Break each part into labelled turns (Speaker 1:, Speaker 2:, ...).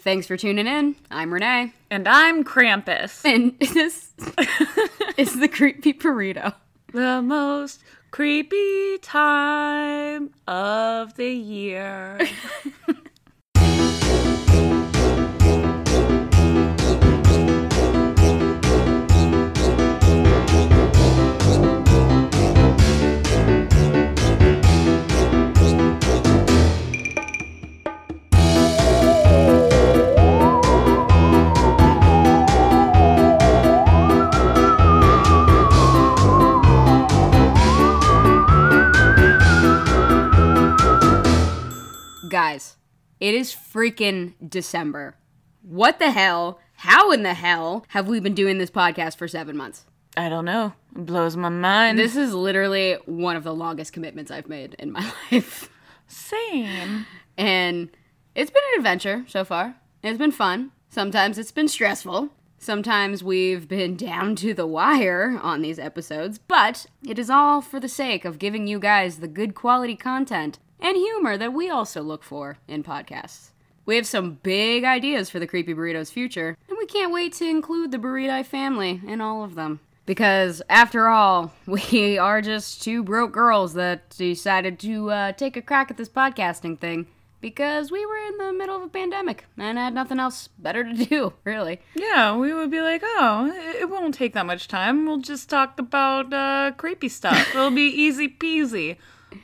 Speaker 1: Thanks for tuning in. I'm Renee.
Speaker 2: And I'm Krampus.
Speaker 1: And this is the Creepy Burrito.
Speaker 2: The most creepy time of the year.
Speaker 1: Guys, it is freaking December. What the hell? How in the hell have we been doing this podcast for seven months?
Speaker 2: I don't know. It blows my mind.
Speaker 1: This is literally one of the longest commitments I've made in my life.
Speaker 2: Same.
Speaker 1: And it's been an adventure so far. It's been fun. Sometimes it's been stressful. Sometimes we've been down to the wire on these episodes, but it is all for the sake of giving you guys the good quality content and humor that we also look for in podcasts. We have some big ideas for the Creepy Burrito's future, and we can't wait to include the Burrito family in all of them. Because, after all, we are just two broke girls that decided to uh, take a crack at this podcasting thing because we were in the middle of a pandemic and had nothing else better to do, really.
Speaker 2: Yeah, we would be like, oh, it won't take that much time. We'll just talk about uh, creepy stuff. It'll be easy peasy.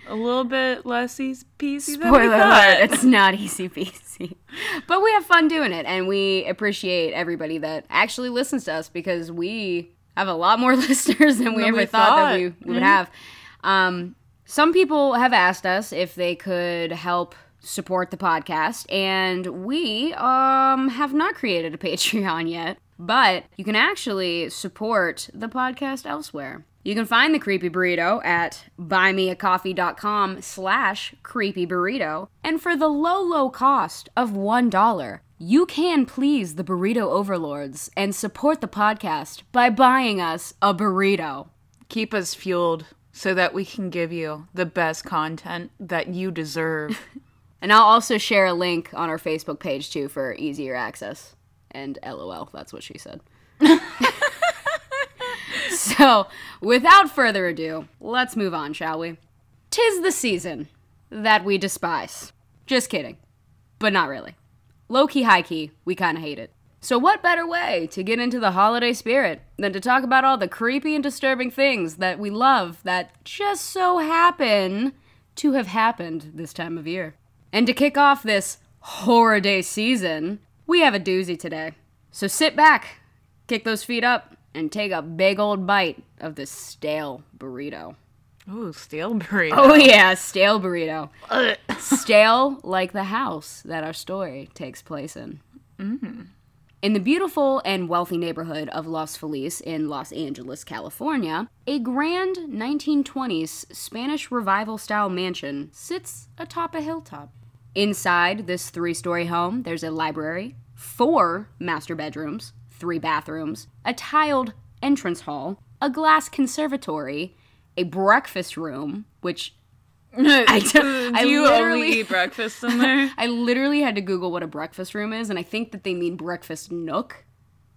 Speaker 2: A little bit less easy peasy
Speaker 1: Spoiler alert, it's not easy peasy. But we have fun doing it, and we appreciate everybody that actually listens to us because we have a lot more listeners than we
Speaker 2: Than
Speaker 1: ever
Speaker 2: we
Speaker 1: thought, that
Speaker 2: thought.
Speaker 1: we, we would have. Um, some people have asked us if they could help support the podcast, and we um, have not created a Patreon yet, but you can actually support the podcast elsewhere. You can find the Creepy Burrito at buymeacoffee.com slash creepy burrito. And for the low, low cost of $1, you can please the burrito overlords and support the podcast by buying us a burrito.
Speaker 2: Keep us fueled so that we can give you the best content that you deserve.
Speaker 1: And I'll also share a link on our Facebook page too for easier access. And LOL, that's what she said. so, without further ado, let's move on, shall we? Tis the season that we despise. Just kidding. But not really. Low key, high key, we kinda hate it. So, what better way to get into the holiday spirit than to talk about all the creepy and disturbing things that we love that just so happen to have happened this time of year? And to kick off this horror day season, we have a doozy today. So sit back, kick those feet up, and take a big old bite of this stale burrito.
Speaker 2: Ooh, stale burrito.
Speaker 1: Oh, yeah, stale burrito. stale like the house that our story takes place in. Mm-hmm. In the beautiful and wealthy neighborhood of Los Feliz in Los Angeles, California, a grand 1920s Spanish revival style mansion sits atop a hilltop. Inside this three story home, there's a library, four master bedrooms, three bathrooms, a tiled entrance hall, a glass conservatory, a breakfast room, which I don't,
Speaker 2: Do
Speaker 1: I
Speaker 2: you
Speaker 1: literally-
Speaker 2: only eat breakfast in there?
Speaker 1: I literally had to Google what a breakfast room is, and I think that they mean breakfast nook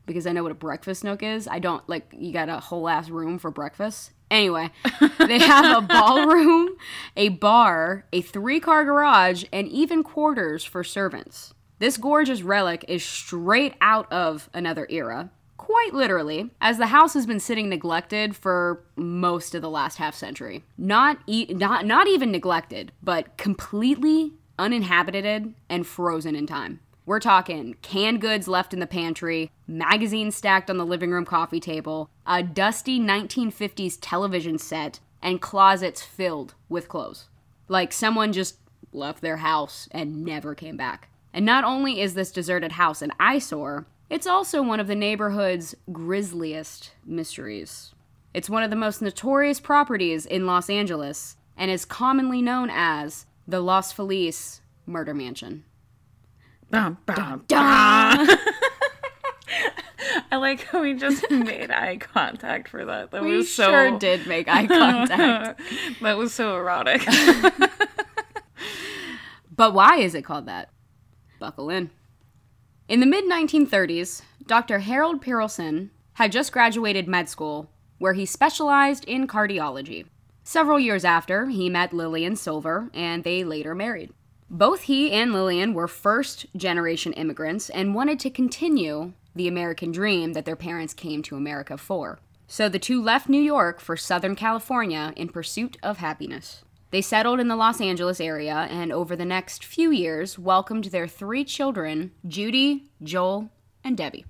Speaker 1: because I know what a breakfast nook is. I don't like you got a whole ass room for breakfast. Anyway, they have a ballroom, a bar, a three car garage, and even quarters for servants. This gorgeous relic is straight out of another era, quite literally, as the house has been sitting neglected for most of the last half century. Not e- not not even neglected, but completely uninhabited and frozen in time. We're talking canned goods left in the pantry, magazines stacked on the living room coffee table, a dusty 1950s television set, and closets filled with clothes. Like someone just left their house and never came back. And not only is this deserted house an eyesore, it's also one of the neighborhood's grisliest mysteries. It's one of the most notorious properties in Los Angeles and is commonly known as the Los Feliz Murder Mansion.
Speaker 2: Bum, bum,
Speaker 1: Dun!
Speaker 2: I like how we just made eye contact for that. That
Speaker 1: We
Speaker 2: was so
Speaker 1: sure did make eye contact.
Speaker 2: that was so erotic.
Speaker 1: but why is it called that? Buckle in. In the mid 1930s, Dr. Harold Perelson had just graduated med school, where he specialized in cardiology. Several years after, he met Lillian Silver, and they later married. Both he and Lillian were first generation immigrants and wanted to continue the American dream that their parents came to America for. So the two left New York for Southern California in pursuit of happiness. They settled in the Los Angeles area and over the next few years welcomed their three children Judy, Joel, and Debbie.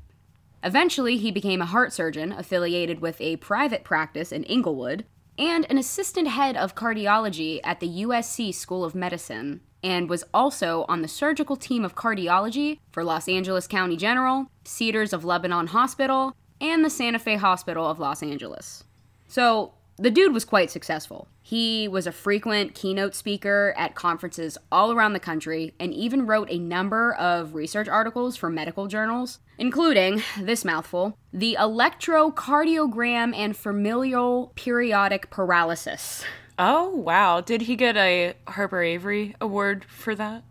Speaker 1: Eventually, he became a heart surgeon affiliated with a private practice in Inglewood and an assistant head of cardiology at the USC School of Medicine, and was also on the surgical team of cardiology for Los Angeles County General, Cedars of Lebanon Hospital, and the Santa Fe Hospital of Los Angeles. So, the dude was quite successful. He was a frequent keynote speaker at conferences all around the country and even wrote a number of research articles for medical journals, including this mouthful The Electrocardiogram and Familial Periodic Paralysis.
Speaker 2: Oh, wow. Did he get a Harper Avery award for that?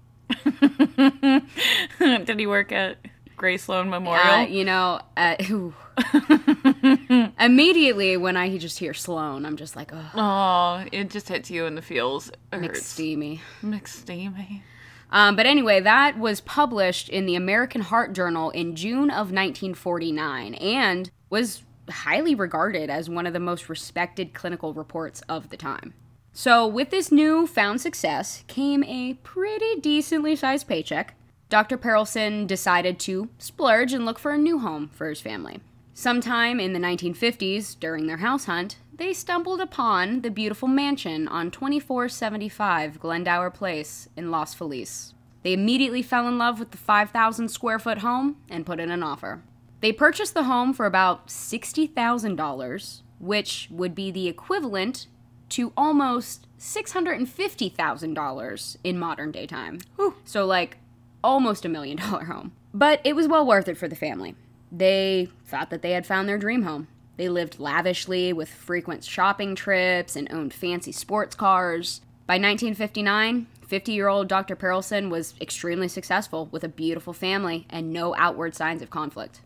Speaker 2: Did he work at Grey Sloan Memorial?
Speaker 1: Uh, you know, uh, immediately when I just hear Sloan, I'm just like, oh,
Speaker 2: oh, it just hits you in the feels. It
Speaker 1: steamy.
Speaker 2: McSteamy.
Speaker 1: Um, but anyway, that was published in the American Heart Journal in June of 1949 and was highly regarded as one of the most respected clinical reports of the time. So, with this new found success came a pretty decently sized paycheck. Dr. Perelson decided to splurge and look for a new home for his family. Sometime in the 1950s, during their house hunt, they stumbled upon the beautiful mansion on 2475 Glendower Place in Los Feliz. They immediately fell in love with the 5,000 square foot home and put in an offer. They purchased the home for about $60,000, which would be the equivalent to almost $650,000 in modern day time.
Speaker 2: Whew.
Speaker 1: So, like, almost a million dollar home. But it was well worth it for the family. They thought that they had found their dream home. They lived lavishly with frequent shopping trips and owned fancy sports cars. By 1959, 50 year old Dr. Perelson was extremely successful with a beautiful family and no outward signs of conflict.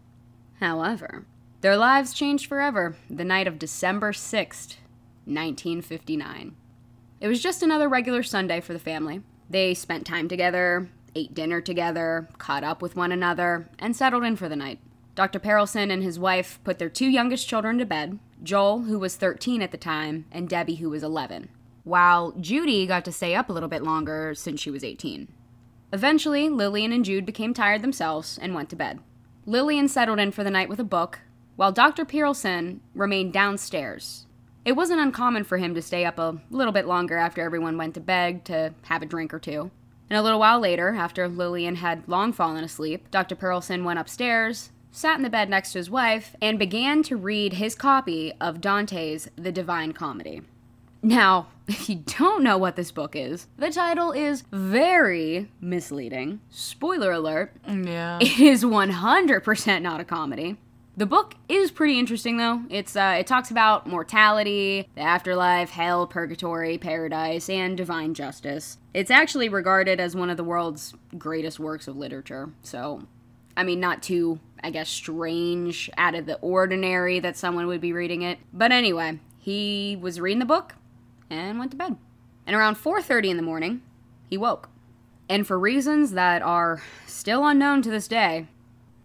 Speaker 1: However, their lives changed forever the night of December 6th, 1959. It was just another regular Sunday for the family. They spent time together, ate dinner together, caught up with one another, and settled in for the night. Dr. Perelson and his wife put their two youngest children to bed Joel, who was 13 at the time, and Debbie, who was 11, while Judy got to stay up a little bit longer since she was 18. Eventually, Lillian and Jude became tired themselves and went to bed. Lillian settled in for the night with a book, while Dr. Perelson remained downstairs. It wasn't uncommon for him to stay up a little bit longer after everyone went to bed to have a drink or two. And a little while later, after Lillian had long fallen asleep, Dr. Perelson went upstairs, sat in the bed next to his wife, and began to read his copy of Dante's The Divine Comedy. Now, if you don't know what this book is, the title is very misleading. Spoiler alert,
Speaker 2: Yeah.
Speaker 1: it is 100% not a comedy. The book is pretty interesting though. It's uh, it talks about mortality, the afterlife, hell, purgatory, paradise, and divine justice. It's actually regarded as one of the world's greatest works of literature. So, I mean, not too, I guess, strange, out of the ordinary that someone would be reading it. But anyway, he was reading the book and went to bed. And around 4:30 in the morning, he woke. And for reasons that are still unknown to this day,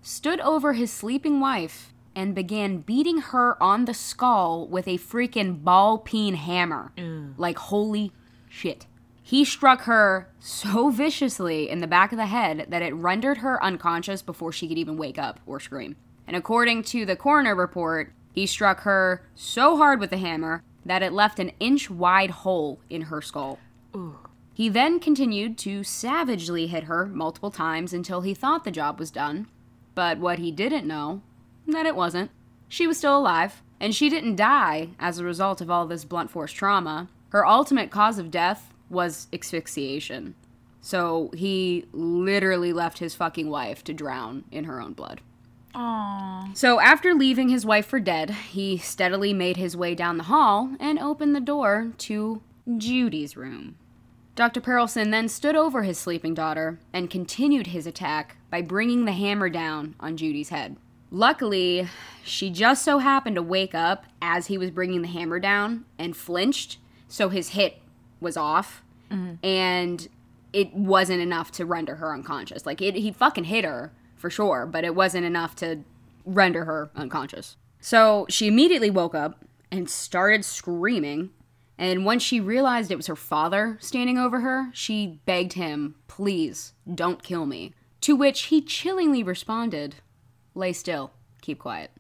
Speaker 1: stood over his sleeping wife and began beating her on the skull with a freaking ball peen hammer. Like, holy shit. He struck her so viciously in the back of the head that it rendered her unconscious before she could even wake up or scream. And according to the coroner report, he struck her so hard with the hammer that it left an inch wide hole in her skull. He then continued to savagely hit her multiple times until he thought the job was done. But what he didn't know, that it wasn't. She was still alive, and she didn't die as a result of all this blunt force trauma. Her ultimate cause of death was asphyxiation. So he literally left his fucking wife to drown in her own blood.
Speaker 2: Aww.
Speaker 1: So after leaving his wife for dead, he steadily made his way down the hall and opened the door to Judy's room. Dr. Perelson then stood over his sleeping daughter and continued his attack by bringing the hammer down on Judy's head. Luckily, she just so happened to wake up as he was bringing the hammer down and flinched, so his hit was off, and it wasn't enough to render her unconscious. Like, it, he fucking hit her for sure, but it wasn't enough to render her unconscious. So she immediately woke up and started screaming. And once she realized it was her father standing over her, she begged him, Please, don't kill me. To which he chillingly responded, Lay still, keep quiet.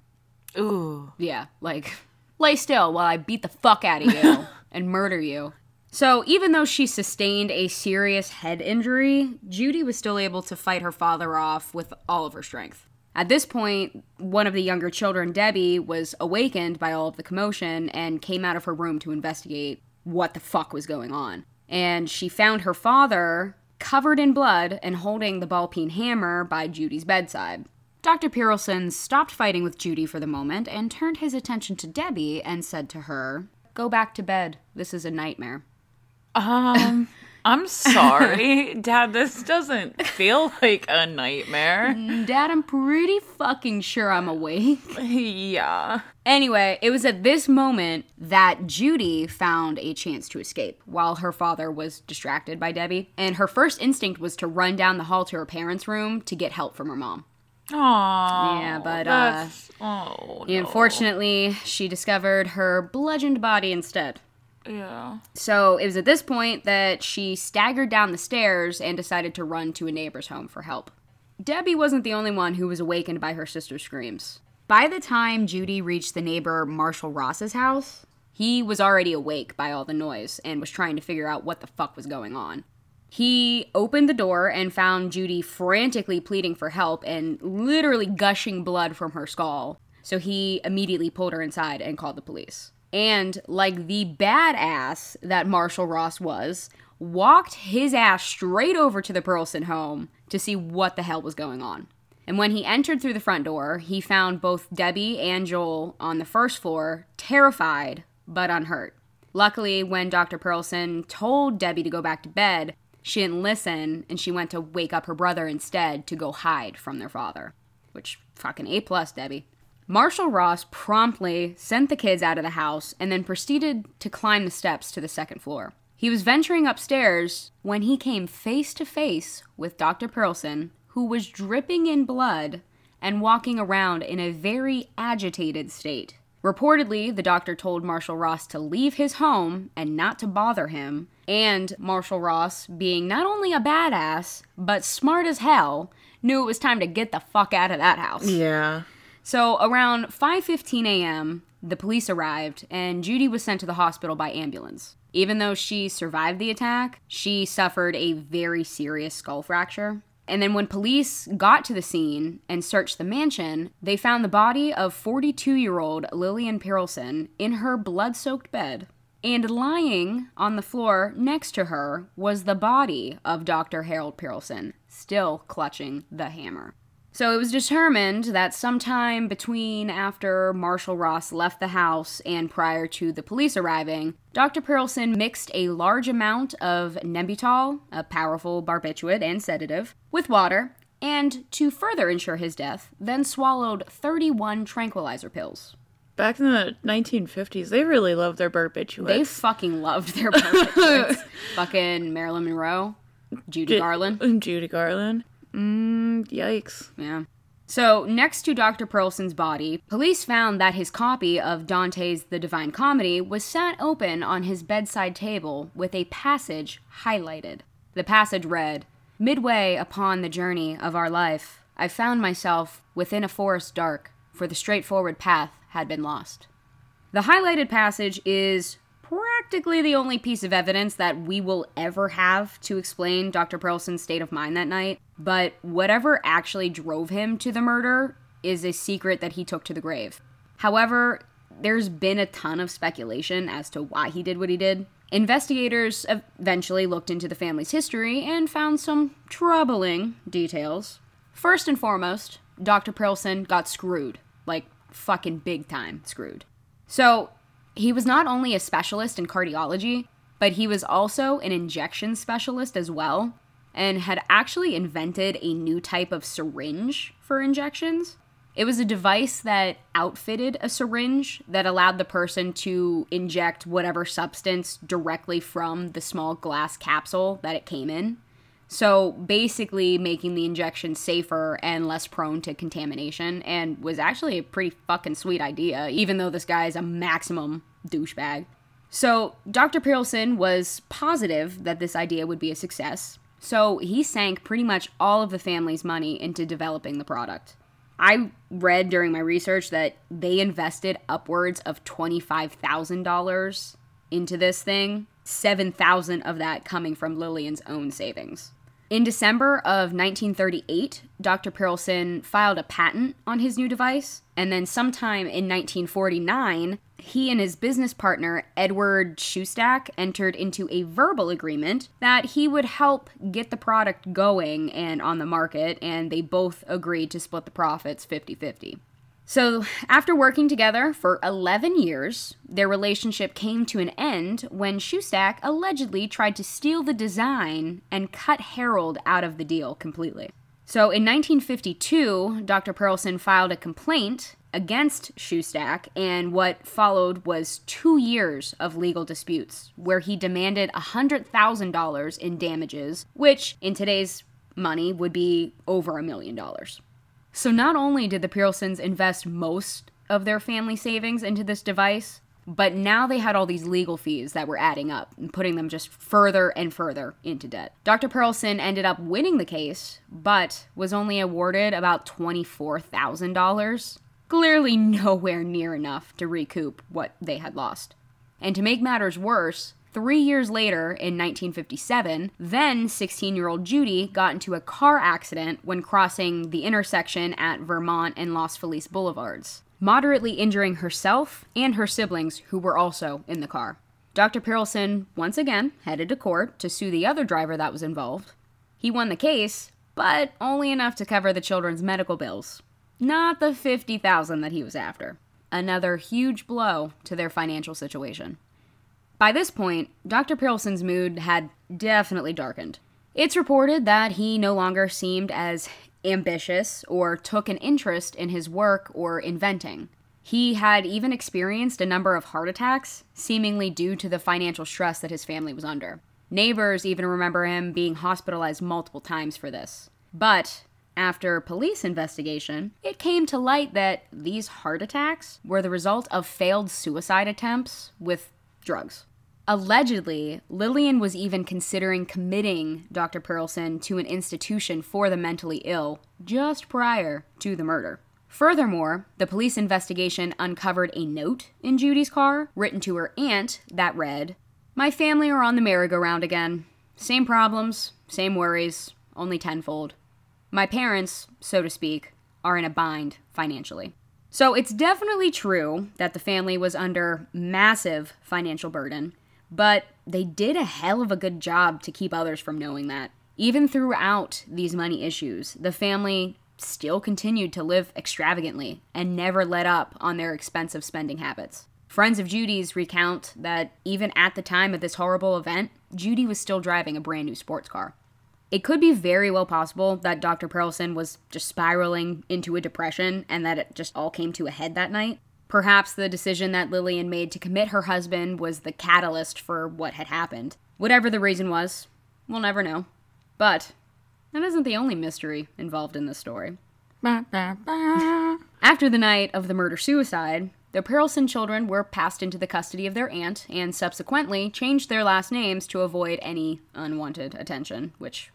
Speaker 2: Ooh.
Speaker 1: Yeah, like, lay still while I beat the fuck out of you and murder you. So, even though she sustained a serious head injury, Judy was still able to fight her father off with all of her strength. At this point, one of the younger children, Debbie, was awakened by all of the commotion and came out of her room to investigate what the fuck was going on. And she found her father covered in blood and holding the ball peen hammer by Judy's bedside. Dr. Perelson stopped fighting with Judy for the moment and turned his attention to Debbie and said to her, Go back to bed. This is a nightmare.
Speaker 2: Um, I'm sorry, Dad. This doesn't feel like a nightmare.
Speaker 1: Dad, I'm pretty fucking sure I'm awake.
Speaker 2: yeah.
Speaker 1: Anyway, it was at this moment that Judy found a chance to escape while her father was distracted by Debbie. And her first instinct was to run down the hall to her parents' room to get help from her mom.
Speaker 2: Aww.
Speaker 1: Yeah, but, uh,
Speaker 2: oh, no.
Speaker 1: Unfortunately, she discovered her bludgeoned body instead.
Speaker 2: Yeah.
Speaker 1: So it was at this point that she staggered down the stairs and decided to run to a neighbor's home for help. Debbie wasn't the only one who was awakened by her sister's screams. By the time Judy reached the neighbor Marshall Ross's house, he was already awake by all the noise and was trying to figure out what the fuck was going on. He opened the door and found Judy frantically pleading for help and literally gushing blood from her skull. So he immediately pulled her inside and called the police. And, like the badass that Marshall Ross was, walked his ass straight over to the Perelson home to see what the hell was going on. And when he entered through the front door, he found both Debbie and Joel on the first floor, terrified but unhurt. Luckily, when Dr. Perelson told Debbie to go back to bed, she didn't listen and she went to wake up her brother instead to go hide from their father. Which, fucking A plus, Debbie. Marshall Ross promptly sent the kids out of the house and then proceeded to climb the steps to the second floor. He was venturing upstairs when he came face to face with Dr. Perelson, who was dripping in blood and walking around in a very agitated state. Reportedly, the doctor told Marshall Ross to leave his home and not to bother him, and Marshall Ross, being not only a badass, but smart as hell, knew it was time to get the fuck out of that house.
Speaker 2: Yeah.
Speaker 1: So around 5:15 a.m., the police arrived and Judy was sent to the hospital by ambulance. Even though she survived the attack, she suffered a very serious skull fracture. And then when police got to the scene and searched the mansion, they found the body of 42-year-old Lillian Perelson in her blood-soaked bed. And lying on the floor next to her was the body of Dr. Harold Perelson, still clutching the hammer. So it was determined that sometime between after Marshall Ross left the house and prior to the police arriving, Dr. Perelson mixed a large amount of Nembutal, a powerful barbiturate and sedative, with water, and to further ensure his death, then swallowed 31 tranquilizer pills.
Speaker 2: Back in the 1950s, they really loved their barbiturates.
Speaker 1: They fucking loved their barbiturates. fucking Marilyn Monroe, Judy
Speaker 2: Ju-
Speaker 1: Garland.
Speaker 2: Judy Garland. Mm, yikes.
Speaker 1: Yeah. So, next to Dr. Perelson's body, police found that his copy of Dante's The Divine Comedy was sat open on his bedside table with a passage highlighted. The passage read Midway upon the journey of our life, I found myself within a forest dark, for the straightforward path had been lost. The highlighted passage is practically the only piece of evidence that we will ever have to explain Dr. Perelson's state of mind that night, but whatever actually drove him to the murder is a secret that he took to the grave. However, there's been a ton of speculation as to why he did what he did. Investigators eventually looked into the family's history and found some troubling details. First and foremost, Dr. Perelson got screwed. Like, fucking big time screwed. So, he was not only a specialist in cardiology, but he was also an injection specialist as well and had actually invented a new type of syringe for injections. It was a device that outfitted a syringe that allowed the person to inject whatever substance directly from the small glass capsule that it came in. So basically, making the injection safer and less prone to contamination, and was actually a pretty fucking sweet idea, even though this guy is a maximum douchebag. So, Dr. Perelson was positive that this idea would be a success, so he sank pretty much all of the family's money into developing the product. I read during my research that they invested upwards of $25,000 into this thing, 7,000 of that coming from Lillian's own savings. In December of 1938, Dr. Perelson filed a patent on his new device, and then sometime in 1949, he and his business partner, Edward Shustak, entered into a verbal agreement that he would help get the product going and on the market, and they both agreed to split the profits 50 50. So, after working together for 11 years, their relationship came to an end when Shustak allegedly tried to steal the design and cut Harold out of the deal completely. So, in 1952, Dr. Perelson filed a complaint against Shustak, and what followed was two years of legal disputes where he demanded $100,000 in damages, which in today's money would be over a million dollars. So not only did the Perelsons invest most of their family savings into this device, but now they had all these legal fees that were adding up and putting them just further and further into debt. Dr. Perelson ended up winning the case, but was only awarded about $24,000. Clearly, nowhere near enough to recoup what they had lost. And to make matters worse, Three years later, in 1957, then 16 year old Judy got into a car accident when crossing the intersection at Vermont and Los Feliz Boulevards, moderately injuring herself and her siblings, who were also in the car. Dr. Perelson once again headed to court to sue the other driver that was involved. He won the case, but only enough to cover the children's medical bills, not the 50,000 that he was after. Another huge blow to their financial situation. By this point, Dr. Perelson's mood had definitely darkened. It's reported that he no longer seemed as ambitious or took an interest in his work or inventing. He had even experienced a number of heart attacks, seemingly due to the financial stress that his family was under. Neighbors even remember him being hospitalized multiple times for this. But after police investigation, it came to light that these heart attacks were the result of failed suicide attempts with drugs. Allegedly, Lillian was even considering committing Dr. Perelson to an institution for the mentally ill just prior to the murder. Furthermore, the police investigation uncovered a note in Judy's car written to her aunt that read, My family are on the merry-go-round again. Same problems, same worries, only tenfold. My parents, so to speak, are in a bind financially. So it's definitely true that the family was under massive financial burden, but they did a hell of a good job to keep others from knowing that. Even throughout these money issues, the family still continued to live extravagantly and never let up on their expensive spending habits. Friends of Judy's recount that even at the time of this horrible event, Judy was still driving a brand new sports car. It could be very well possible that Dr. Perelson was just spiraling into a depression and that it just all came to a head that night. Perhaps the decision that Lillian made to commit her husband was the catalyst for what had happened. Whatever the reason was, we'll never know. But that isn't the only mystery involved in this story. After the night of the murder suicide, the Perelson children were passed into the custody of their aunt and subsequently changed their last names to avoid any unwanted attention, which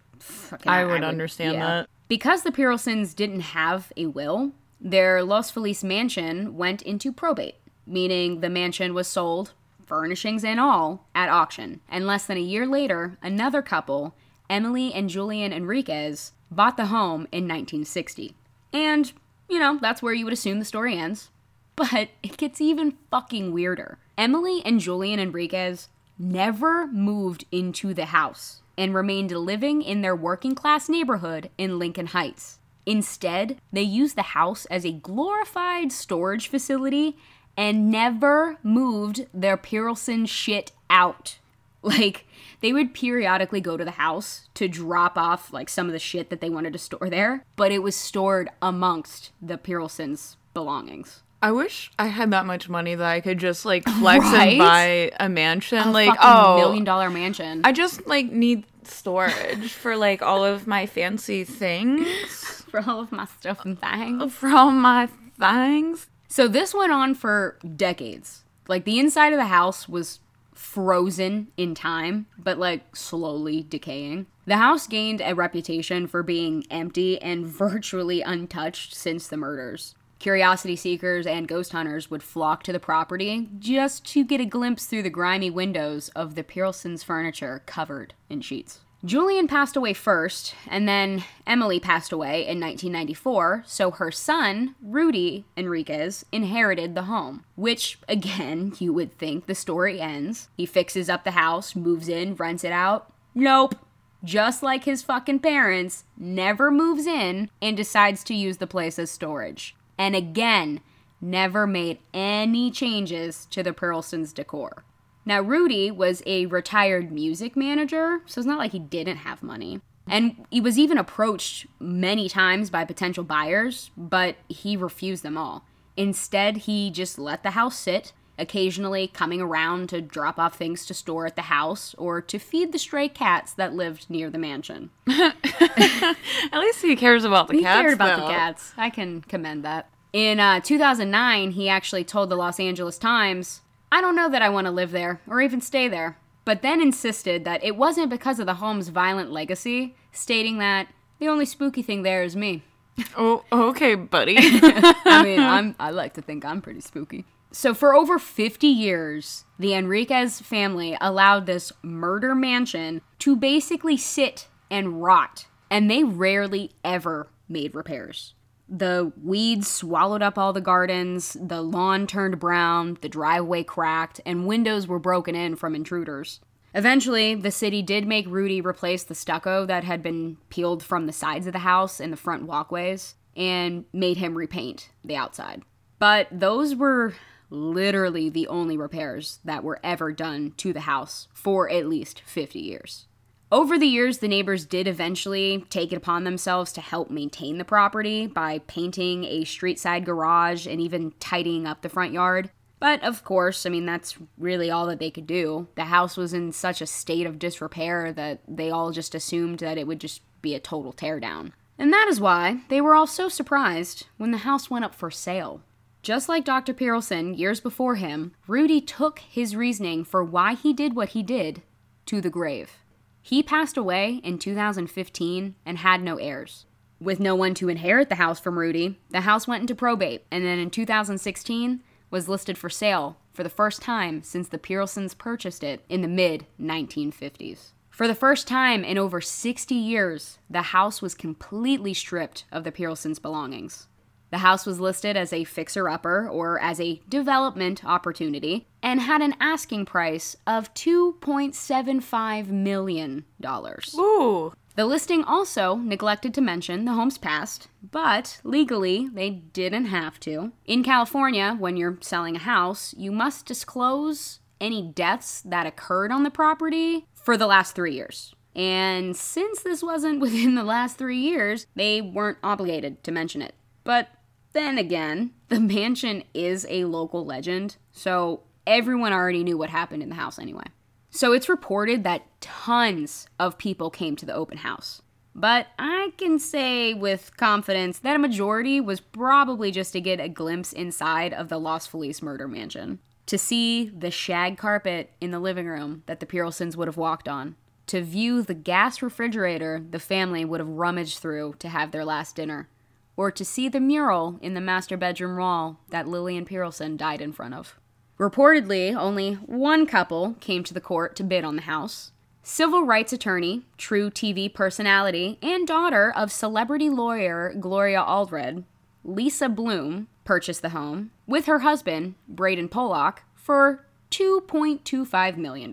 Speaker 2: I would, I would understand yeah. that.
Speaker 1: Because the Perelsons didn't have a will, their Los Feliz mansion went into probate, meaning the mansion was sold, furnishings and all, at auction. And less than a year later, another couple, Emily and Julian Enriquez, bought the home in 1960. And, you know, that's where you would assume the story ends. But it gets even fucking weirder. Emily and Julian Enriquez never moved into the house and remained living in their working class neighborhood in Lincoln Heights. Instead, they used the house as a glorified storage facility and never moved their Perelson shit out. Like, they would periodically go to the house to drop off, like, some of the shit that they wanted to store there, but it was stored amongst the Perelsons' belongings.
Speaker 2: I wish I had that much money that I could just like flex
Speaker 1: Right?
Speaker 2: and buy a mansion.
Speaker 1: A
Speaker 2: like, oh,
Speaker 1: million dollar mansion.
Speaker 2: I just like need storage for like all of my fancy things
Speaker 1: for all of my stuff and things.
Speaker 2: For all my things.
Speaker 1: So this went on for decades. Like the inside of the house was frozen in time, but like slowly decaying. The house gained a reputation for being empty and virtually untouched since the murders. Curiosity seekers and ghost hunters would flock to the property just to get a glimpse through the grimy windows of the Perelsons' furniture covered in sheets. Julian passed away first, and then Emily passed away in 1994, so her son, Rudy Enriquez, inherited the home. Which, again, you would think the story ends. He fixes up the house, moves in, rents it out. Nope. Just like his fucking parents, never moves in and decides to use the place as storage. And again, never made any changes to the Perelsons' decor. Now, Rudy was a retired music manager, so it's not like he didn't have money. And he was even approached many times by potential buyers, but he refused them all. Instead, he just let the house sit, occasionally coming around to drop off things to store at the house or to feed the stray cats that lived near the mansion.
Speaker 2: At least he cares about the
Speaker 1: He
Speaker 2: cats.
Speaker 1: cared about
Speaker 2: though.
Speaker 1: the cats. I can commend that. In uh, 2009, he actually told the Los Angeles Times, I don't know that I want to live there or even stay there, but then insisted that it wasn't because of the home's violent legacy, stating that the only spooky thing there is me.
Speaker 2: Oh, okay, buddy.
Speaker 1: I mean, I'm, I like to think I'm pretty spooky. So, for over 50 years, the Enriquez family allowed this murder mansion to basically sit and rot, and they rarely ever made repairs. The weeds swallowed up all the gardens, the lawn turned brown, the driveway cracked, and windows were broken in from intruders. Eventually, the city did make Rudy replace the stucco that had been peeled from the sides of the house and the front walkways and made him repaint the outside. But those were literally the only repairs that were ever done to the house for at least 50 years. Over the years, the neighbors did eventually take it upon themselves to help maintain the property by painting a street side garage and even tidying up the front yard. But of course, I mean, that's really all that they could do. The house was in such a state of disrepair that they all just assumed that it would just be a total teardown. And that is why they were all so surprised when the house went up for sale. Just like Dr. Perelson years before him, Rudy took his reasoning for why he did what he did to the grave. He passed away in 2015 and had no heirs. With no one to inherit the house from Rudy, the house went into probate and then in 2016 was listed for sale for the first time since the Perelsons purchased it in the mid 1950s. For the first time in over 60 years, the house was completely stripped of the Perelsons' belongings. The house was listed as a fixer upper or as a development opportunity and had an asking price of $2.75 million.
Speaker 2: Ooh.
Speaker 1: The listing also neglected to mention the home's past, but legally they didn't have to. In California, when you're selling a house, you must disclose any deaths that occurred on the property for the last three years. And since this wasn't within the last three years, they weren't obligated to mention it. But then again, the mansion is a local legend, so everyone already knew what happened in the house anyway. So it's reported that tons of people came to the open house. But I can say with confidence that a majority was probably just to get a glimpse inside of the Los Feliz murder mansion. To see the shag carpet in the living room that the Perelsons would have walked on. To view the gas refrigerator the family would have rummaged through to have their last dinner. Or to see the mural in the master bedroom wall that Lillian Perelson died in front of. Reportedly, only one couple came to the court to bid on the house. Civil rights attorney, true TV personality, and daughter of celebrity lawyer Gloria Allred, Lisa Bloom, purchased the home with her husband, Braden Pollock, for $2.25 million.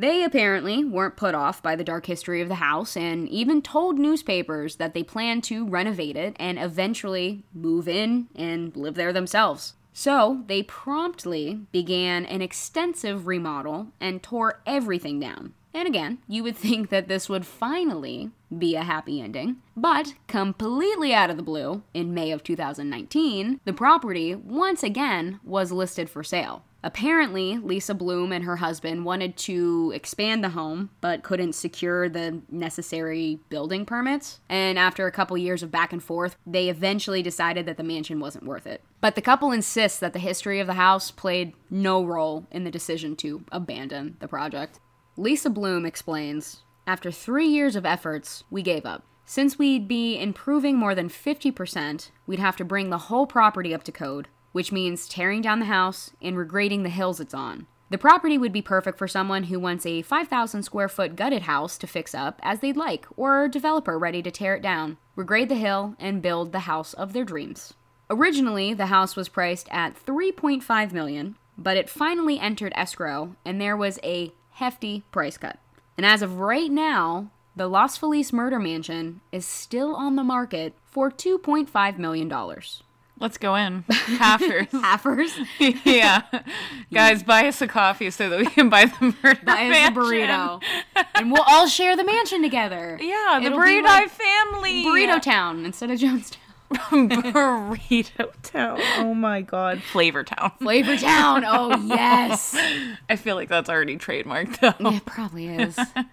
Speaker 1: They apparently weren't put off by the dark history of the house and even told newspapers that they planned to renovate it and eventually move in and live there themselves. So they promptly began an extensive remodel and tore everything down. And again, you would think that this would finally be a happy ending, but completely out of the blue, in May of 2019, the property once again was listed for sale. Apparently, Lisa Bloom and her husband wanted to expand the home, but couldn't secure the necessary building permits. And after a couple years of back and forth, they eventually decided that the mansion wasn't worth it. But the couple insists that the history of the house played no role in the decision to abandon the project. Lisa Bloom explains After three years of efforts, we gave up. Since we'd be improving more than 50%, we'd have to bring the whole property up to code, which means tearing down the house and regrading the hills it's on. The property would be perfect for someone who wants a 5,000 square foot gutted house to fix up as they'd like, or a developer ready to tear it down, regrade the hill, and build the house of their dreams. Originally, the house was priced at 3.5 million, but it finally entered escrow and there was a hefty price cut. And as of right now, the Los Feliz murder mansion is still on the market for $2.5 million.
Speaker 2: Let's go in. Halfers.
Speaker 1: Halfers?
Speaker 2: yeah. Guys, buy us a coffee so that we can buy the murder
Speaker 1: Buy us a burrito. and we'll all share the mansion together.
Speaker 2: Yeah, the
Speaker 1: It'll
Speaker 2: burrito
Speaker 1: like
Speaker 2: family.
Speaker 1: Burrito Town instead of Jonestown.
Speaker 2: burrito town. Oh my god. Flavor town.
Speaker 1: Flavor Town. Oh, yes.
Speaker 2: I feel like that's already trademarked though.
Speaker 1: It probably is. God,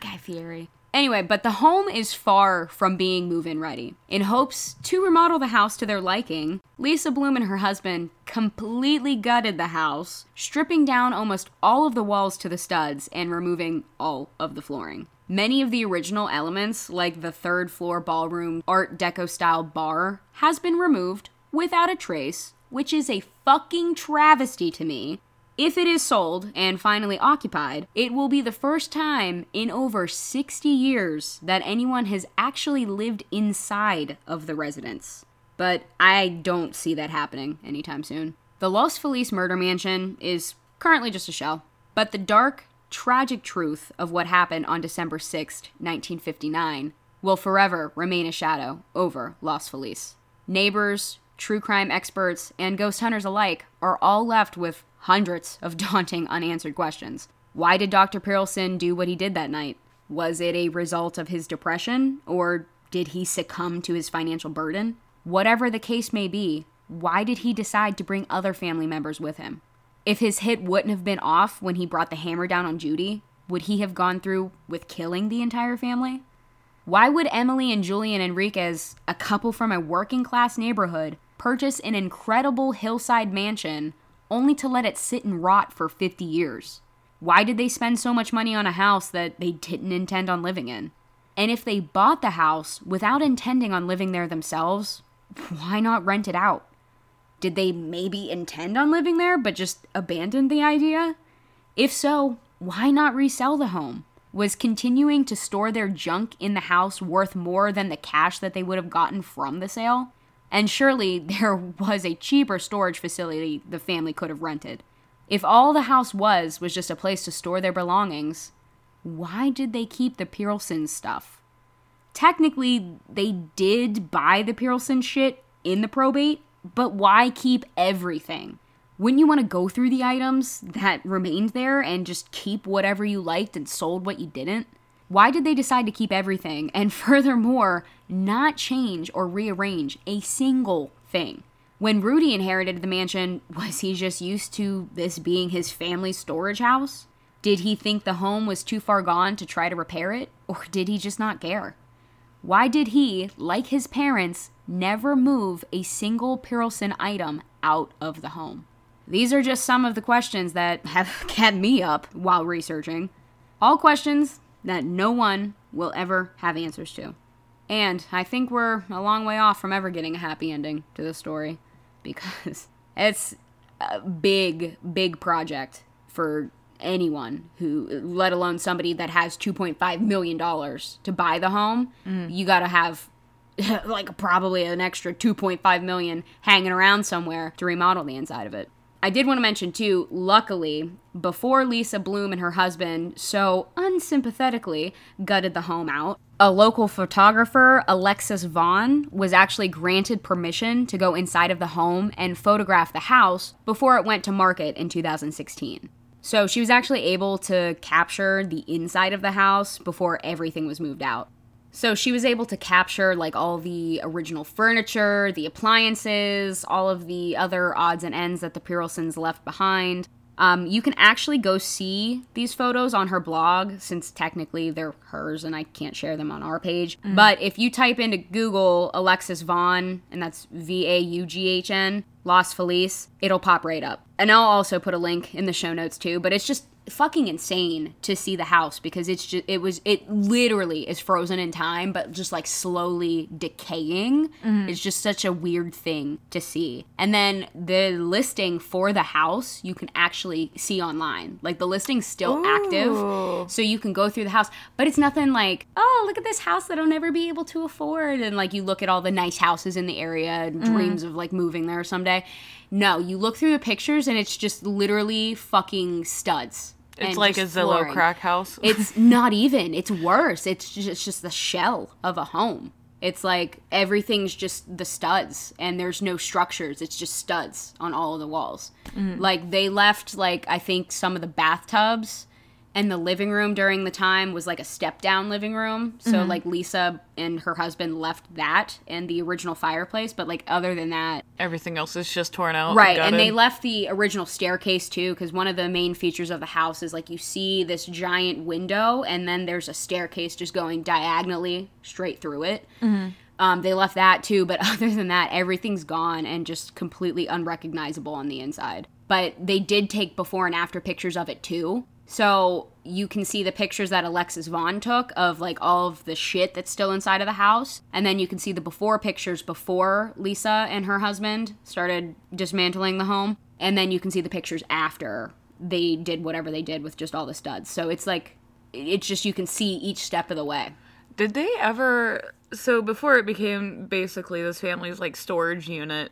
Speaker 1: Guy Fieri. Anyway, but the home is far from being move in ready. In hopes to remodel the house to their liking, Lisa Bloom and her husband completely gutted the house, stripping down almost all of the walls to the studs and removing all of the flooring. Many of the original elements, like the third floor ballroom Art Deco style bar, has been removed without a trace, which is a fucking travesty to me. If it is sold and finally occupied, it will be the first time in over 60 years that anyone has actually lived inside of the residence. But I don't see that happening anytime soon. The Los Feliz murder mansion is currently just a shell, but the dark, tragic truth of what happened on December 6th, 1959, will forever remain a shadow over Los Feliz. Neighbors, true crime experts, and ghost hunters alike are all left with hundreds of daunting unanswered questions. Why did Dr. Perelson do what he did that night? Was it a result of his depression, or did he succumb to his financial burden? Whatever the case may be, why did he decide to bring other family members with him? If his hit wouldn't have been off when he brought the hammer down on Judy, would he have gone through with killing the entire family? Why would Emily and Julian Enriquez, a couple from a working class neighborhood, purchase an incredible hillside mansion only to let it sit and rot for 50 years? Why did they spend so much money on a house that they didn't intend on living in? And if they bought the house without intending on living there themselves, why not rent it out? Did they maybe intend on living there but just abandoned the idea? If so, why not resell the home? Was continuing to store their junk in the house worth more than the cash that they would have gotten from the sale? And surely there was a cheaper storage facility the family could have rented. If all the house was was just a place to store their belongings, why did they keep the Perelson stuff? Technically, they did buy the Perelson shit in the probate, but why keep everything? Wouldn't you want to go through the items that remained there and just keep whatever you liked and sold what you didn't? Why did they decide to keep everything and furthermore, not change or rearrange a single thing? When Rudy inherited the mansion, was he just used to this being his family's storage house? Did he think the home was too far gone to try to repair it, or did he just not care? Why did he, like his parents, never move a single Perelson item out of the home? These are just some of the questions that have kept me up while researching. All questions that no one will ever have answers to. And I think we're a long way off from ever getting a happy ending to this story because it's a big, big project for anyone who, let alone somebody that has $2.5 million to buy the home. Mm. You got to have like probably an extra 2.5 million hanging around somewhere to remodel the inside of it. I did want to mention too, luckily, before Lisa Bloom and her husband so unsympathetically gutted the home out, A local photographer, Alexis Vaughn, was actually granted permission to go inside of the home and photograph the house before it went to market in 2016. So she was actually able to capture the inside of the house before everything was moved out. So she was able to capture like all the original furniture, the appliances, all of the other odds and ends that the Perelsons left behind. Um, you can actually go see these photos on her blog since technically they're hers and I can't share them on our page. But if you type into Google Alexis Vaughn, and that's V A U G H N, Los Feliz, it'll pop right up. And I'll also put a link in the show notes too, but it's just fucking insane to see the house because it's just it was it literally is frozen in time but just like slowly decaying mm-hmm. it's just such a weird thing to see. And then the listing for the house you can actually see online. Like the listing's still active so you can go through the house but it's nothing like oh look at this house that i'll never be able to afford. And like you look at all the nice houses in the area and mm-hmm. dreams of like moving there someday. No you look through the pictures and it's just literally fucking studs
Speaker 2: It's like a Zillow
Speaker 1: flooring.
Speaker 2: crack house.
Speaker 1: It's not even. It's worse. It's just, it's just the shell of a home. It's like everything's just the studs and there's no structures. It's just studs on all of the walls. Mm-hmm. Like they left like I think some of the bathtubs and the living room during the time was like a step down living room. So like Lisa and her husband left that and the original fireplace, but like other than that,
Speaker 2: Everything else is just torn out.
Speaker 1: Right, and they left the original staircase too, because one of the main features of the house is like you see this giant window, and then there's a staircase just going diagonally straight through it. Um, they left that too, but other than that, everything's gone and just completely unrecognizable on the inside. But they did take before and after pictures of it too. So you can see the pictures that Alexis Vaughn took of like all of the shit that's still inside of the house. And then you can see the before pictures before Lisa and her husband started dismantling the home. And then you can see the pictures after they did whatever they did with just all the studs. So it's like, it's just you can see each step of the way.
Speaker 2: Did they ever? So before it became basically this family's like storage unit,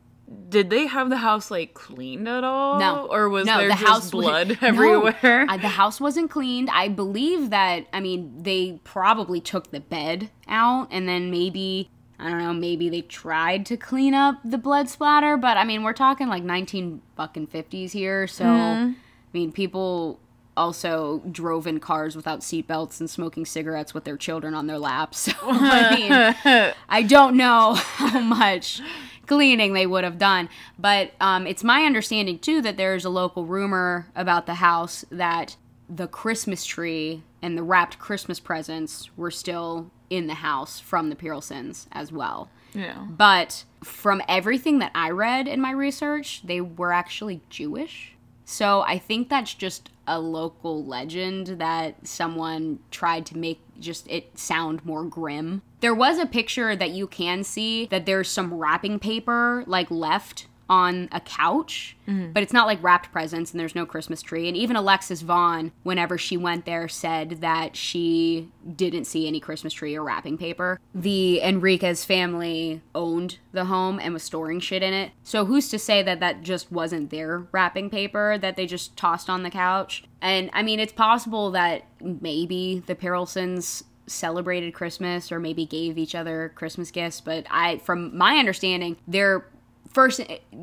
Speaker 2: did they have the house like cleaned at all?
Speaker 1: No.
Speaker 2: or was
Speaker 1: no,
Speaker 2: there
Speaker 1: the
Speaker 2: just
Speaker 1: house
Speaker 2: blood
Speaker 1: No,
Speaker 2: everywhere?
Speaker 1: uh, the house wasn't cleaned. I believe that. I mean, they probably took the bed out, and then maybe I don't know. Maybe they tried to clean up the blood splatter, but I mean, we're talking like nineteen fucking fifties here. So,
Speaker 2: Mm-hmm.
Speaker 1: I mean, people also drove in cars without seatbelts and smoking cigarettes with their children on their laps. So, I mean, I don't know how much cleaning they would have done. But um, it's my understanding, too, that there's a local rumor about the house that the Christmas tree and the wrapped Christmas presents were still in the house from the Perelsons as well.
Speaker 2: yeah.
Speaker 1: But from everything that I read in my research, they were actually Jewish. So I think that's just a local legend that someone tried to make just it sound more grim. There was a picture that you can see that there's some wrapping paper like left on a couch, mm-hmm. but it's not like wrapped presents and there's no Christmas tree. And even Alexis Vaughn, whenever she went there, said that she didn't see any Christmas tree or wrapping paper. The Enriquez family owned the home and was storing shit in it. So who's to say that that just wasn't their wrapping paper that they just tossed on the couch? And I mean, it's possible that maybe the Perelsons celebrated Christmas or maybe gave each other Christmas gifts, but I from my understanding, they're first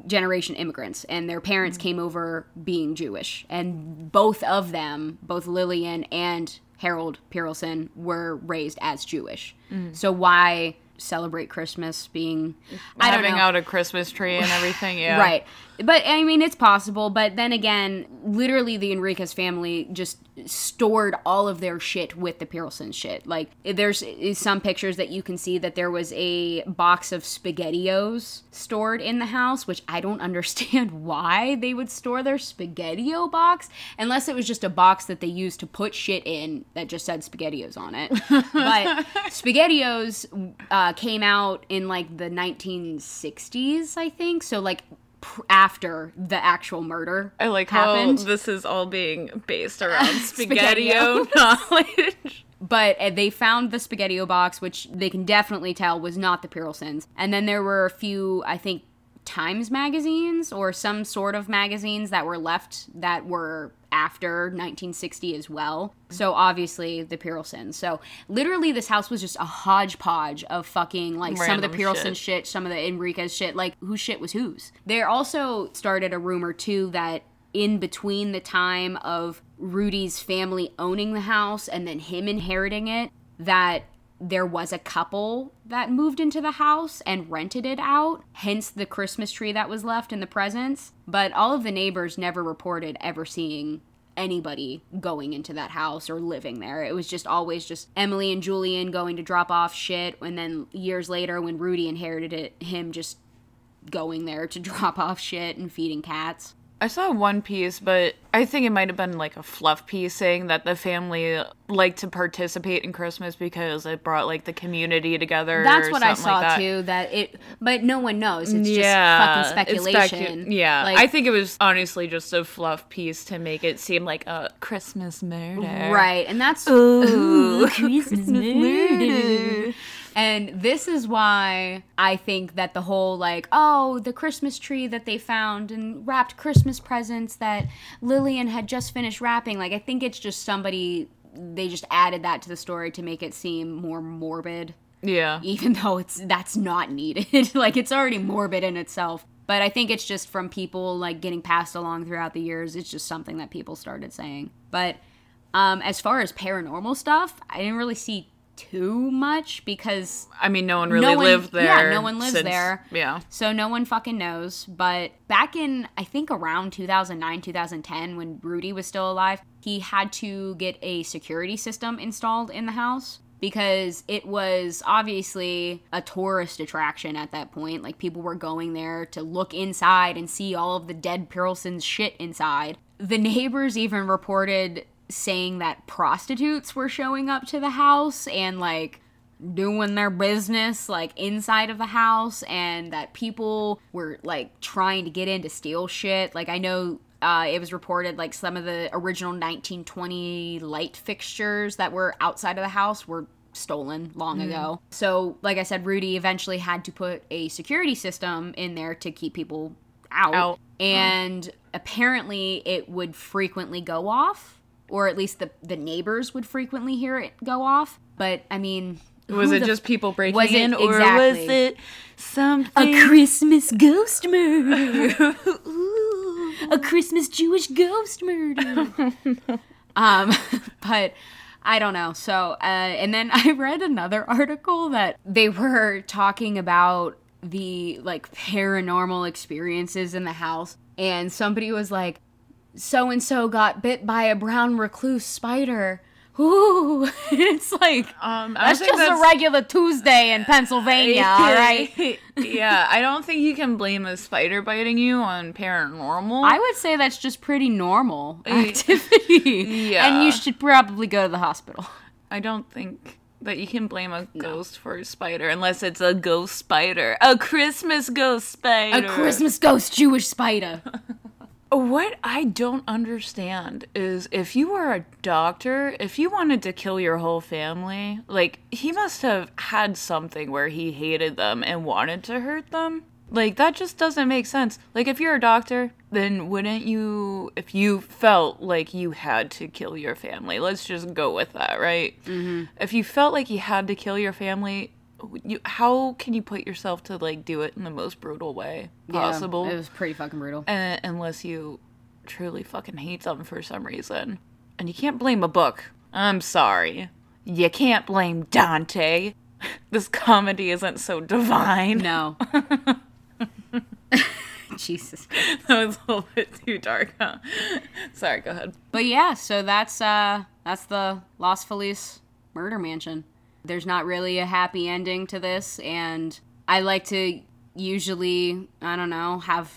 Speaker 1: generation immigrants and their parents mm-hmm. came over being Jewish and both of them, both Lillian and Harold Perelson were raised as Jewish. Mm. So why celebrate Christmas being I don't
Speaker 2: Having
Speaker 1: know.
Speaker 2: out a Christmas tree and everything. Yeah.
Speaker 1: Right. But I mean, it's possible. But then again, literally, the Enriquez family just stored all of their shit with the Perelson shit. Like, there's some pictures that you can see that there was a box of SpaghettiOs stored in the house, which I don't understand why they would store their SpaghettiO box, unless it was just a box that they used to put shit in that just said SpaghettiOs on it. but SpaghettiOs uh, came out in like the 1960s, I think. So, like, pr- after the actual murder
Speaker 2: I like
Speaker 1: happened.
Speaker 2: how this is all being based around
Speaker 1: Spaghetti-O.
Speaker 2: knowledge.
Speaker 1: but uh, they found the spaghetti box which they can definitely tell was not the Perelsons. And then there were a few, I think Times magazines or some sort of magazines that were left that were after 1960 as well. So obviously the Perelsons. So literally this house was just a hodgepodge of fucking like some of the
Speaker 2: Random
Speaker 1: Perelson
Speaker 2: shit.
Speaker 1: shit, some of the Enriquez shit, like whose shit was whose. There also started a rumor too that in between the time of Rudy's family owning the house and then him inheriting it, that there was a couple that moved into the house and rented it out, hence the Christmas tree that was left in the presents. But all of the neighbors never reported ever seeing anybody going into that house or living there. It was just always just Emily and Julian going to drop off shit, and then years later, when Rudy inherited it, him just going there to drop off shit and feeding cats.
Speaker 2: I saw one piece, but I think it might have been like a fluff piece saying that the family liked to participate in Christmas because it brought like the community together.
Speaker 1: That's what I saw
Speaker 2: like that.
Speaker 1: too. That it, but no one knows. It's
Speaker 2: yeah,
Speaker 1: just fucking speculation.
Speaker 2: specu- yeah,
Speaker 1: Like-
Speaker 2: I think it was honestly just a fluff piece to make it seem like a Christmas murder.
Speaker 1: Right, and that's
Speaker 2: Ooh,
Speaker 1: Christmas murder. And this is why I think that the whole like, oh, the Christmas tree that they found and wrapped Christmas presents that Lillian had just finished wrapping, like I think it's just somebody they just added that to the story to make it seem more morbid
Speaker 2: Yeah.
Speaker 1: even though it's that's not needed. like it's already morbid in itself. But I think it's just from people like getting passed along throughout the years. It's just something that people started saying. But um, as far as paranormal stuff, I didn't really see too much because
Speaker 2: I mean, no one really
Speaker 1: no one-
Speaker 2: lived there.
Speaker 1: Yeah, no one lives
Speaker 2: since-
Speaker 1: there.
Speaker 2: Yeah.
Speaker 1: So no one fucking knows. But back in, I think around 2009, 2010, when Rudy was still alive, he had to get a security system installed in the house because it was obviously a tourist attraction at that point. Like people were going there to look inside and see all of the dead Perelson's shit inside. The neighbors even reported saying that prostitutes were showing up to the house and like doing their business like inside of the house and that people were like trying to get in to steal shit. Like i know uh, it was reported like some of the original 1920 light fixtures that were outside of the house were stolen long ago. So like i said rudy eventually had to put a security system in there to keep people out,
Speaker 2: Out.
Speaker 1: and apparently it would frequently go off or at least the the neighbors would frequently hear it go off but i mean
Speaker 2: Was it just people breaking
Speaker 1: was it-
Speaker 2: in, or was it something?
Speaker 1: a Christmas ghost murder. a Christmas Jewish ghost murder. um, but I don't know. So, uh, and then I read another article that they were talking about the like paranormal experiences in the house, and somebody was like, "So and so got bit by a brown recluse spider." Ooh, it's like
Speaker 2: Um, I
Speaker 1: that's just a regular Tuesday in Pennsylvania, all right?
Speaker 2: yeah, I don't think you can blame a spider biting you on paranormal.
Speaker 1: I would say that's just pretty normal
Speaker 2: Eh,
Speaker 1: activity.
Speaker 2: yeah.
Speaker 1: And you should probably go to the hospital.
Speaker 2: I don't think that you can blame a ghost for a spider unless it's a ghost spider, a Christmas ghost spider.
Speaker 1: A Christmas ghost Jewish spider.
Speaker 2: What I don't understand is if you were a doctor, if you wanted to kill your whole family, like he must have had something where he hated them and wanted to hurt them. Like that just doesn't make sense. Like if you're a doctor, then wouldn't you if you felt like you had to kill your family. Let's just go with that, right? Mm-hmm. If you felt like you had to kill your family, you, how can you put yourself to like do it in the most brutal way possible?
Speaker 1: Yeah, it was pretty fucking brutal.
Speaker 2: uh, unless you truly fucking hate them for some reason. And you can't blame a book. I'm sorry. You can't blame Dante. This comedy isn't so divine.
Speaker 1: No. Jesus.
Speaker 2: that was a little bit too dark, huh? Sorry, go ahead.
Speaker 1: But yeah, so that's uh that's the Los Feliz murder mansion. There's not really a happy ending to this and I like to usually, I don't know, have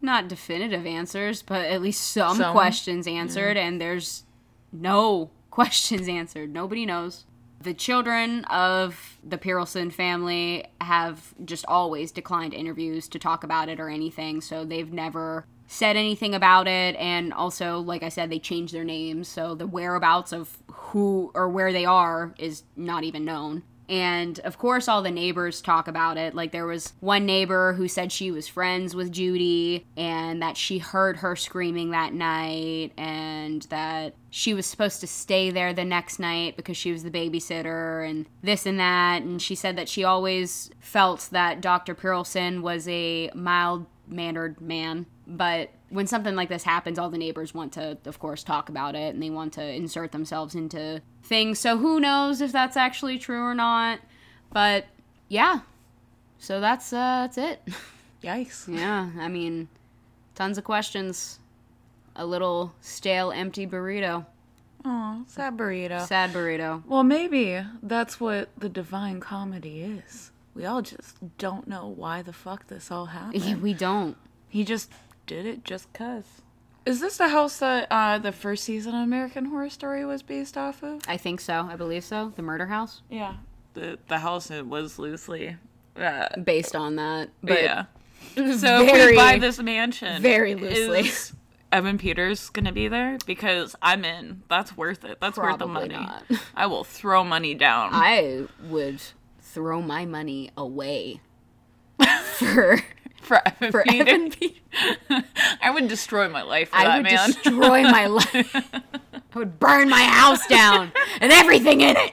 Speaker 1: not definitive answers, but at least some
Speaker 2: Some.
Speaker 1: questions answered and there's no questions answered. Nobody knows. The children of the Perelson family have just always declined interviews to talk about it or anything, so they've never said anything about it. And also, like I said, they changed their names, so the whereabouts of who or where they are is not even known. And of course, all the neighbors talk about it. Like, there was one neighbor who said she was friends with Judy and that she heard her screaming that night and that she was supposed to stay there the next night because she was the babysitter and this and that. And she said that she always felt that Dr. Perelson was a mild mannered man. But when something like this happens, all the neighbors want to, of course, talk about it and they want to insert themselves into things. So who knows if that's actually true or not? But yeah. So that's uh that's it.
Speaker 2: Yikes.
Speaker 1: yeah, I mean, tons of questions. A little stale, empty burrito.
Speaker 2: Oh, sad burrito.
Speaker 1: Sad burrito.
Speaker 2: Well, maybe that's what the divine comedy is. We all just don't know why the fuck this all happened.
Speaker 1: Yeah, we don't.
Speaker 2: He just did it just cuz. Is this the house that uh, the first season of American Horror Story was based off of?
Speaker 1: I think so. I believe so. The murder house,
Speaker 2: Yeah. The the house it was loosely uh,
Speaker 1: based on that.
Speaker 2: but
Speaker 1: But
Speaker 2: yeah. So if
Speaker 1: very,
Speaker 2: we buy this mansion,
Speaker 1: very loosely.
Speaker 2: is Evan Peters gonna be there? Because I'm in. That's worth it. That's worth the money.
Speaker 1: not.
Speaker 2: I will throw money down.
Speaker 1: I would throw my money away for
Speaker 2: for Evan
Speaker 1: for
Speaker 2: Peters.
Speaker 1: Evan.
Speaker 2: I would destroy my life for
Speaker 1: I
Speaker 2: that
Speaker 1: would
Speaker 2: man.
Speaker 1: destroy my life. I would burn my house down and everything in it.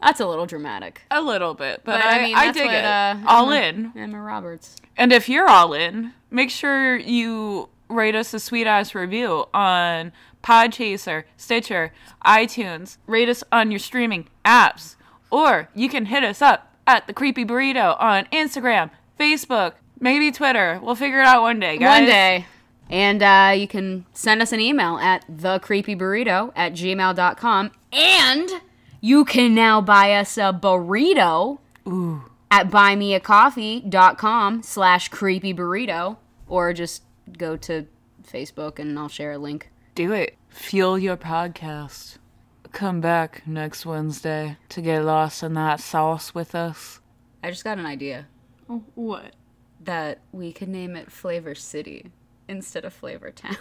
Speaker 1: That's a little dramatic.
Speaker 2: a little bit, but,
Speaker 1: But,
Speaker 2: I,
Speaker 1: I mean,
Speaker 2: I dig
Speaker 1: what,
Speaker 2: it.
Speaker 1: uh,
Speaker 2: all
Speaker 1: Emma-
Speaker 2: in.
Speaker 1: Emma Roberts.
Speaker 2: And if you're all in, make sure you rate us a sweet ass review on Podchaser, Stitcher, iTunes. Rate us on your streaming apps. Or you can hit us up at the Creepy Burrito on Instagram, Facebook, maybe Twitter. We'll figure it out one day, guys.
Speaker 1: One day. And uh, you can send us an email at thecreepyburrito at gmail.com. And you can now buy us a burrito at buymeacoffee.com slash creepyburrito. Or just go to Facebook and I'll share a link.
Speaker 2: Do it. Fuel your podcast. Come back next Wednesday to get lost in that sauce with us.
Speaker 1: I just got an idea Oh,
Speaker 2: what?
Speaker 1: that we could name it Flavor City instead of Flavor Town.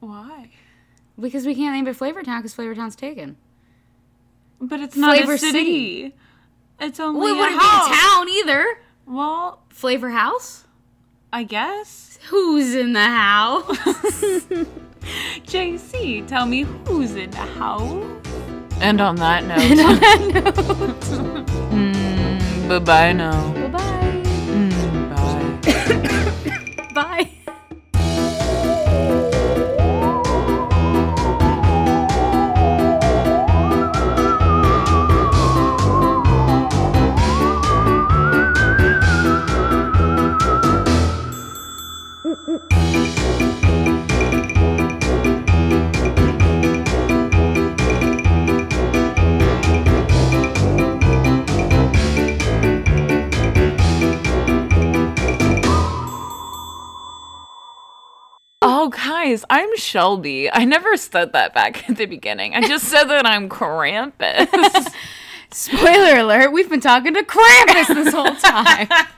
Speaker 2: Why?
Speaker 1: because we can't name it Flavor Town because Flavor Town's taken.
Speaker 2: But it's not
Speaker 1: Flavor
Speaker 2: a city.
Speaker 1: City.
Speaker 2: It's only
Speaker 1: Well, it
Speaker 2: a
Speaker 1: wouldn't be
Speaker 2: house.
Speaker 1: a town either.
Speaker 2: Well,
Speaker 1: Flavor House?
Speaker 2: I guess.
Speaker 1: Who's in the house?
Speaker 2: JC, tell me who's in the house. And on that note,
Speaker 1: On that note.
Speaker 2: bye bye now.
Speaker 1: Bye-bye.
Speaker 2: Mm, guys, I'm Shelby. I never said that back at the beginning. I just said that I'm Krampus.
Speaker 1: Spoiler alert, we've been talking to Krampus this whole time.